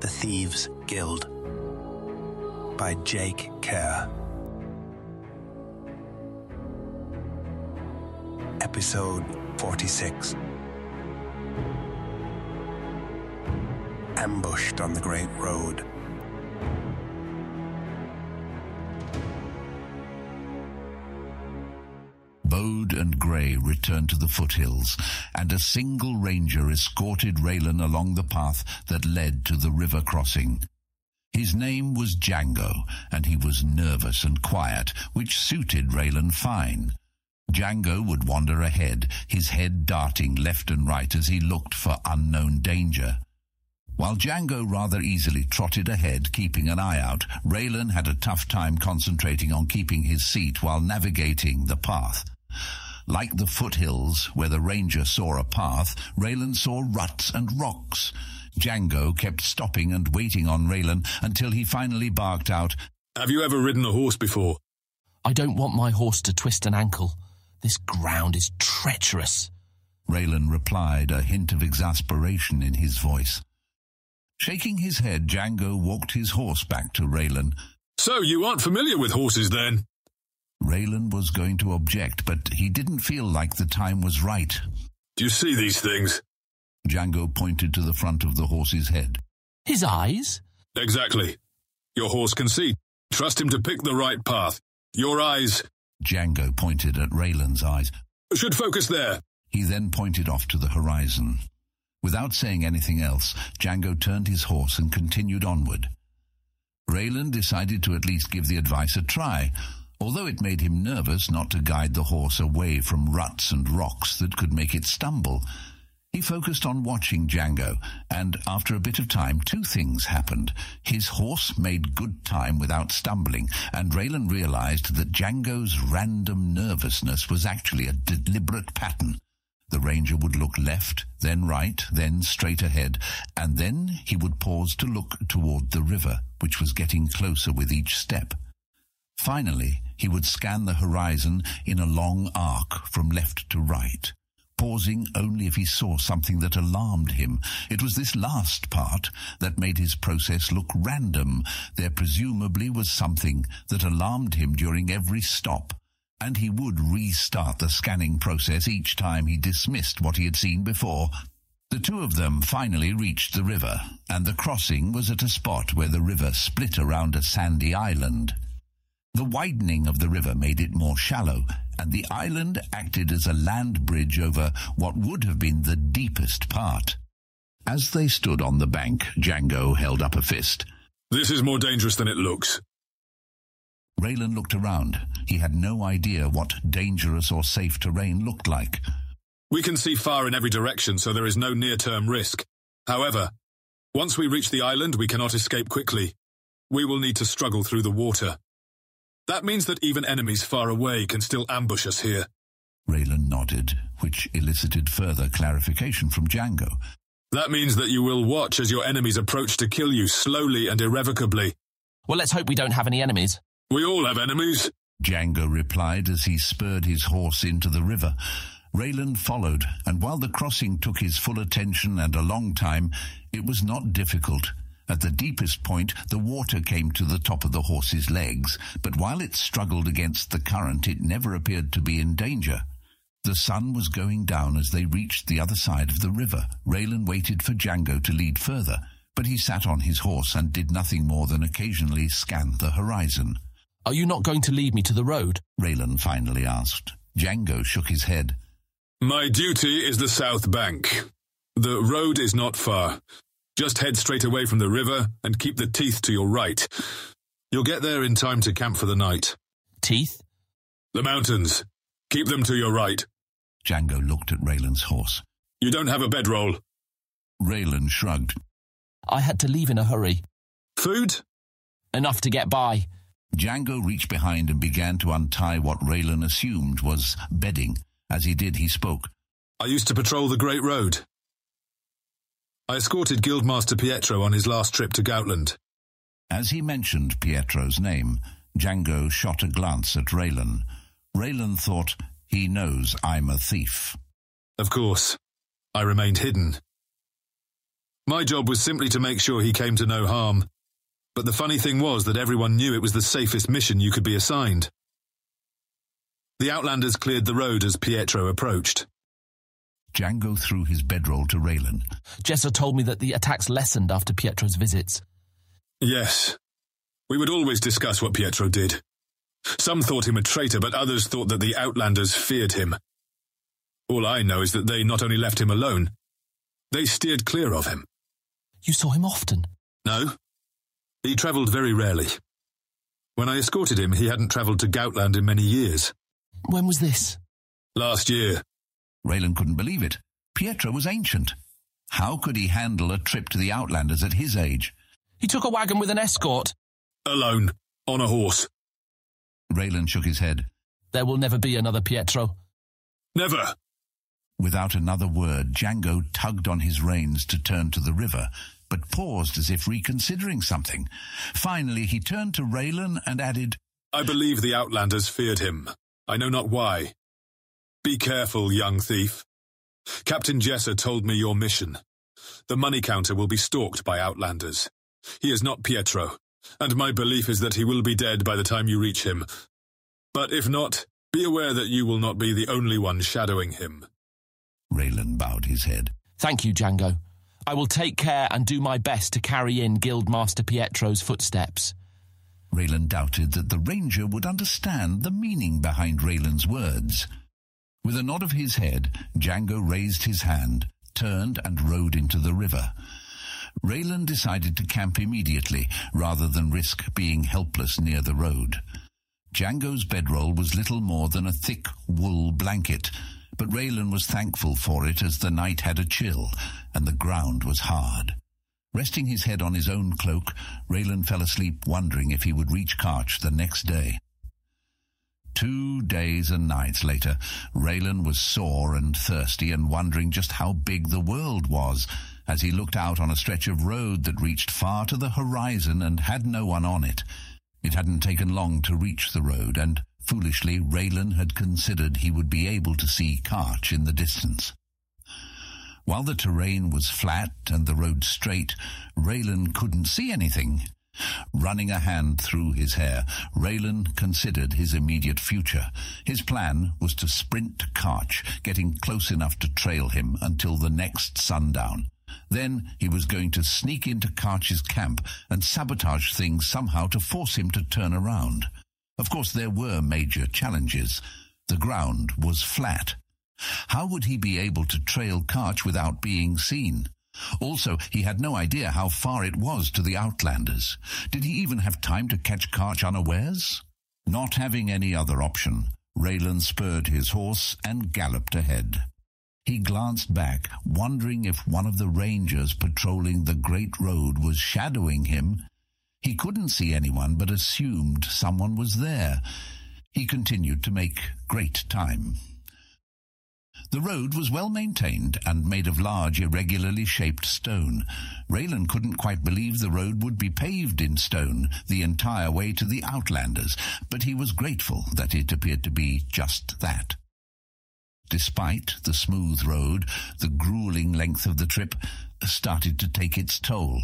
The Thieves Guild by Jake Kerr. Episode 46 Ambushed on the Great Road. Bode and Grey returned to the foothills, and a single ranger escorted Ralan along the path that led to the river crossing. His name was Django, and he was nervous and quiet, which suited Ralan fine. Django would wander ahead, his head darting left and right as he looked for unknown danger. While Django rather easily trotted ahead, keeping an eye out, Ralan had a tough time concentrating on keeping his seat while navigating the path. Like the foothills, where the ranger saw a path, Ralan saw ruts and rocks. Django kept stopping and waiting on Ralan until he finally barked out, Have you ever ridden a horse before? I don't want my horse to twist an ankle. This ground is treacherous. Ralan replied, a hint of exasperation in his voice. Shaking his head, Django walked his horse back to Ralan. So you aren't familiar with horses then? Ralan was going to object, but he didn't feel like the time was right. Do you see these things? Django pointed to the front of the horse's head. His eyes? Exactly. Your horse can see. Trust him to pick the right path. Your eyes Django pointed at Ralan's eyes. should focus there. He then pointed off to the horizon. Without saying anything else, Django turned his horse and continued onward. Ralan decided to at least give the advice a try, although it made him nervous not to guide the horse away from ruts and rocks that could make it stumble. He focused on watching Django, and after a bit of time, two things happened. His horse made good time without stumbling, and Ralan realized that Django's random nervousness was actually a deliberate pattern. The ranger would look left, then right, then straight ahead, and then he would pause to look toward the river, which was getting closer with each step. Finally, he would scan the horizon in a long arc from left to right, pausing only if he saw something that alarmed him. It was this last part that made his process look random. There presumably was something that alarmed him during every stop, and he would restart the scanning process each time he dismissed what he had seen before. The two of them finally reached the river, and the crossing was at a spot where the river split around a sandy island. The widening of the river made it more shallow, and the island acted as a land bridge over what would have been the deepest part. As they stood on the bank, Django held up a fist. This is more dangerous than it looks. Ralan looked around. He had no idea what dangerous or safe terrain looked like. We can see far in every direction, so there is no near-term risk. However, once we reach the island, we cannot escape quickly. We will need to struggle through the water. That means that even enemies far away can still ambush us here. Ralan nodded, which elicited further clarification from Django. That means that you will watch as your enemies approach to kill you slowly and irrevocably. Well, let's hope we don't have any enemies. We all have enemies. Django replied as he spurred his horse into the river. Ralan followed, and while the crossing took his full attention and a long time, it was not difficult. At the deepest point, the water came to the top of the horse's legs, but while it struggled against the current, it never appeared to be in danger. The sun was going down as they reached the other side of the river. Ralan waited for Django to lead further, but he sat on his horse and did nothing more than occasionally scan the horizon. Are you not going to lead me to the road? Ralan finally asked. Django shook his head. My duty is the south bank. The road is not far. Just head straight away from the river and keep the teeth to your right. You'll get there in time to camp for the night. Teeth? The mountains. Keep them to your right. Django looked at Ralan's horse. You don't have a bedroll. Ralan shrugged. I had to leave in a hurry. Food? Enough to get by. Django reached behind and began to untie what Ralan assumed was bedding. As he did, he spoke. I used to patrol the Great Road. I escorted Guildmaster Pietro on his last trip to Goutland. As he mentioned Pietro's name, Django shot a glance at Ralan. Ralan thought, he knows I'm a thief. Of course, I remained hidden. My job was simply to make sure he came to no harm. But the funny thing was that everyone knew it was the safest mission you could be assigned. The Outlanders cleared the road as Pietro approached. Django threw his bedroll to Ralan. Jessa told me that the attacks lessened after Pietro's visits. Yes. We would always discuss what Pietro did. Some thought him a traitor, but others thought that the Outlanders feared him. All I know is that they not only left him alone, they steered clear of him. You saw him often? No. He travelled very rarely. When I escorted him, he hadn't travelled to Goutland in many years. When was this? Last year. Ralan couldn't believe it. Pietro was ancient. How could he handle a trip to the Outlanders at his age? He took a wagon with an escort. Alone. On a horse. Ralan shook his head. There will never be another Pietro. Never. Without another word, Django tugged on his reins to turn to the river, but paused as if reconsidering something. Finally, he turned to Ralan and added, I believe the Outlanders feared him. I know not why. Be careful, young thief. Captain Jessa told me your mission. The money counter will be stalked by Outlanders. He is not Pietro, and my belief is that he will be dead by the time you reach him. But if not, be aware that you will not be the only one shadowing him. Ralan bowed his head. Thank you, Django. I will take care and do my best to carry in Guildmaster Pietro's footsteps. Ralan doubted that the ranger would understand the meaning behind Ralan's words. With a nod of his head, Django raised his hand, turned and rode into the river. Ralan decided to camp immediately, rather than risk being helpless near the road. Django's bedroll was little more than a thick wool blanket, but Ralan was thankful for it as the night had a chill, and the ground was hard. Resting his head on his own cloak, Ralan fell asleep wondering if he would reach Karch the next day. Two days and nights later, Ralan was sore and thirsty and wondering just how big the world was as he looked out on a stretch of road that reached far to the horizon and had no one on it. It hadn't taken long to reach the road, and foolishly Ralan had considered he would be able to see Karch in the distance. While the terrain was flat and the road straight, Ralan couldn't see anything. Running a hand through his hair, Ralan considered his immediate future. His plan was to sprint to Karch, getting close enough to trail him until the next sundown. Then he was going to sneak into Karch's camp and sabotage things somehow to force him to turn around. Of course, there were major challenges. The ground was flat. How would he be able to trail Karch without being seen? Also, he had no idea how far it was to the Outlanders. Did he even have time to catch Karch unawares? Not having any other option, Ralan spurred his horse and galloped ahead. He glanced back, wondering if one of the rangers patrolling the great road was shadowing him. He couldn't see anyone, but assumed someone was there. He continued to make great time. The road was well maintained and made of large, irregularly shaped stone. Ralan couldn't quite believe the road would be paved in stone the entire way to the Outlanders, but he was grateful that it appeared to be just that. Despite the smooth road, the grueling length of the trip started to take its toll.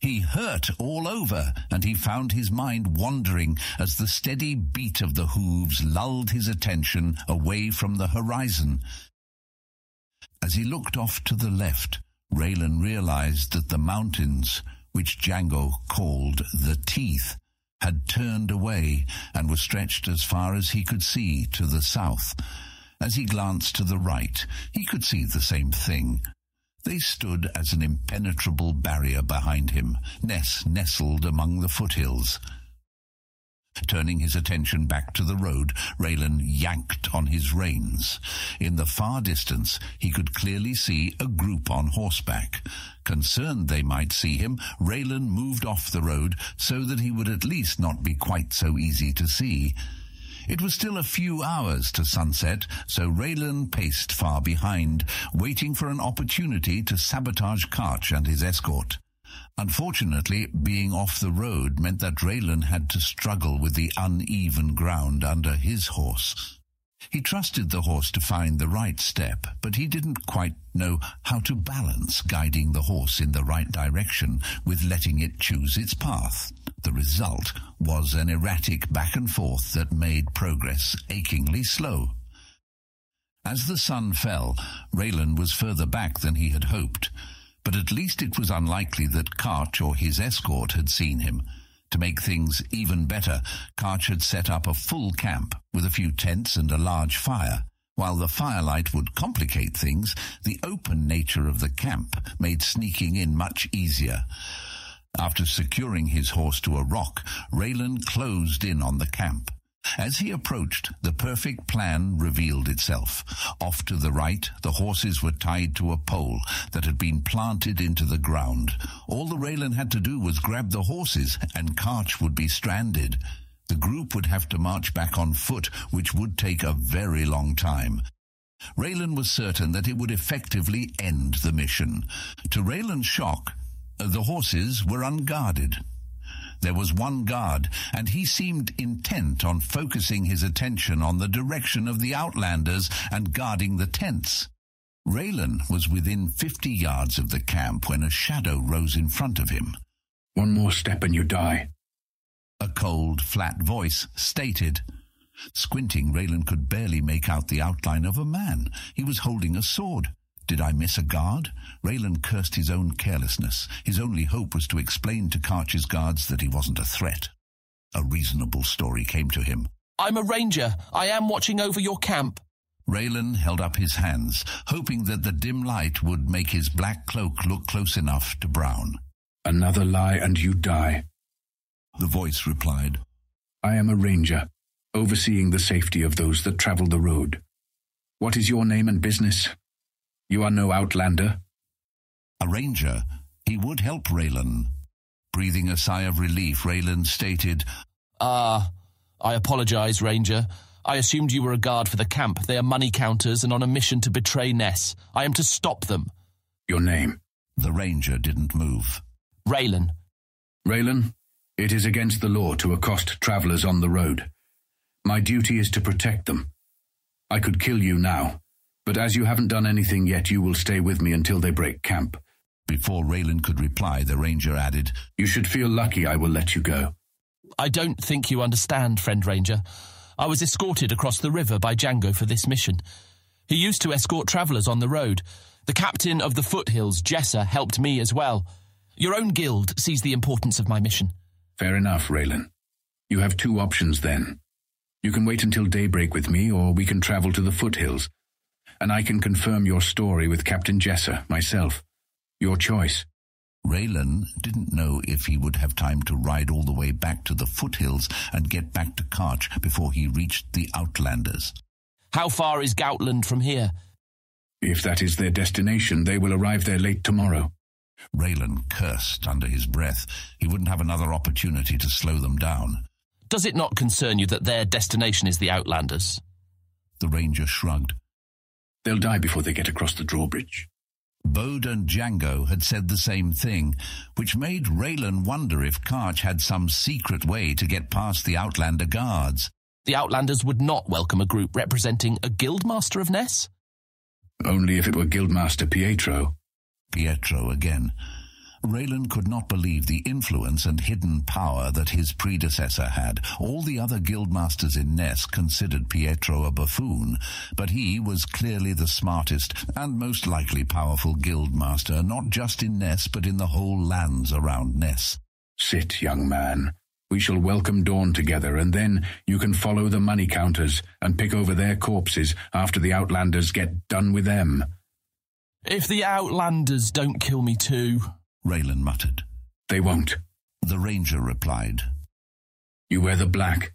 He hurt all over, and he found his mind wandering as the steady beat of the hooves lulled his attention away from the horizon. As he looked off to the left, Ralan realized that the mountains, which Django called the Teeth, had turned away and were stretched as far as he could see to the south. As he glanced to the right, he could see the same thing. They stood as an impenetrable barrier behind him, Ness nestled among the foothills. Turning his attention back to the road, Ralan yanked on his reins. In the far distance, he could clearly see a group on horseback. Concerned they might see him, Ralan moved off the road so that he would at least not be quite so easy to see. It was still a few hours to sunset, so Ralan paced far behind, waiting for an opportunity to sabotage Karch and his escort. Unfortunately, being off the road meant that Ralan had to struggle with the uneven ground under his horse. He trusted the horse to find the right step, but he didn't quite know how to balance guiding the horse in the right direction with letting it choose its path. The result was an erratic back and forth that made progress achingly slow. As the sun fell, Ralan was further back than he had hoped, but at least it was unlikely that Karch or his escort had seen him. To make things even better, Karch had set up a full camp with a few tents and a large fire. While the firelight would complicate things, the open nature of the camp made sneaking in much easier. After securing his horse to a rock, Ralan closed in on the camp. As he approached, the perfect plan revealed itself. Off to the right, the horses were tied to a pole that had been planted into the ground. All the Ralan had to do was grab the horses, and Karch would be stranded. The group would have to march back on foot, which would take a very long time. Ralan was certain that it would effectively end the mission. To Ralan's shock, uh, the horses were unguarded. There was one guard, and he seemed intent on focusing his attention on the direction of the Outlanders and guarding the tents. Ralan was within fifty yards of the camp when a shadow rose in front of him. One more step and you die. A cold, flat voice stated. Squinting, Ralan could barely make out the outline of a man. He was holding a sword. Did I miss a guard? Ralan cursed his own carelessness. His only hope was to explain to Karch's guards that he wasn't a threat. A reasonable story came to him. I'm a ranger. I am watching over your camp. Ralan held up his hands, hoping that the dim light would make his black cloak look close enough to Brown. Another lie and you die. The voice replied. I am a ranger, overseeing the safety of those that travel the road. What is your name and business? You are no outlander. A ranger. He would help Ralan. Breathing a sigh of relief, Ralan stated, Ah, uh, I apologize, Ranger. I assumed you were a guard for the camp. They are money counters and on a mission to betray Ness. I am to stop them. Your name? The ranger didn't move. Ralan. Ralan, it is against the law to accost travelers on the road. My duty is to protect them. I could kill you now, but as you haven't done anything yet, you will stay with me until they break camp. Before Ralan could reply, the ranger added, You should feel lucky I will let you go. I don't think you understand, friend ranger. I was escorted across the river by Django for this mission. He used to escort travellers on the road. The captain of the foothills, Jessa, helped me as well. Your own guild sees the importance of my mission. Fair enough, Ralan. You have two options then. You can wait until daybreak with me, or we can travel to the foothills and I can confirm your story with Captain Jessa myself. Your choice. Ralan didn't know if he would have time to ride all the way back to the foothills and get back to Karch before he reached the Outlanders. How far is Goutland from here? If that is their destination, they will arrive there late tomorrow. Ralan cursed under his breath. He wouldn't have another opportunity to slow them down. Does it not concern you that their destination is the Outlanders? The ranger shrugged. They'll die before they get across the drawbridge. Bode and Django had said the same thing, which made Ralan wonder if Karch had some secret way to get past the Outlander guards. The Outlanders would not welcome a group representing a Guildmaster of Ness? Only if it were Guildmaster Pietro. Pietro again. Ralan could not believe the influence and hidden power that his predecessor had. All the other guildmasters in Ness considered Pietro a buffoon, but he was clearly the smartest and most likely powerful guildmaster, not just in Ness, but in the whole lands around Ness. Sit, young man. We shall welcome dawn together, and then you can follow the money counters and pick over their corpses after the Outlanders get done with them. If the Outlanders don't kill me too, Ralan muttered. They won't. The ranger replied. You wear the black,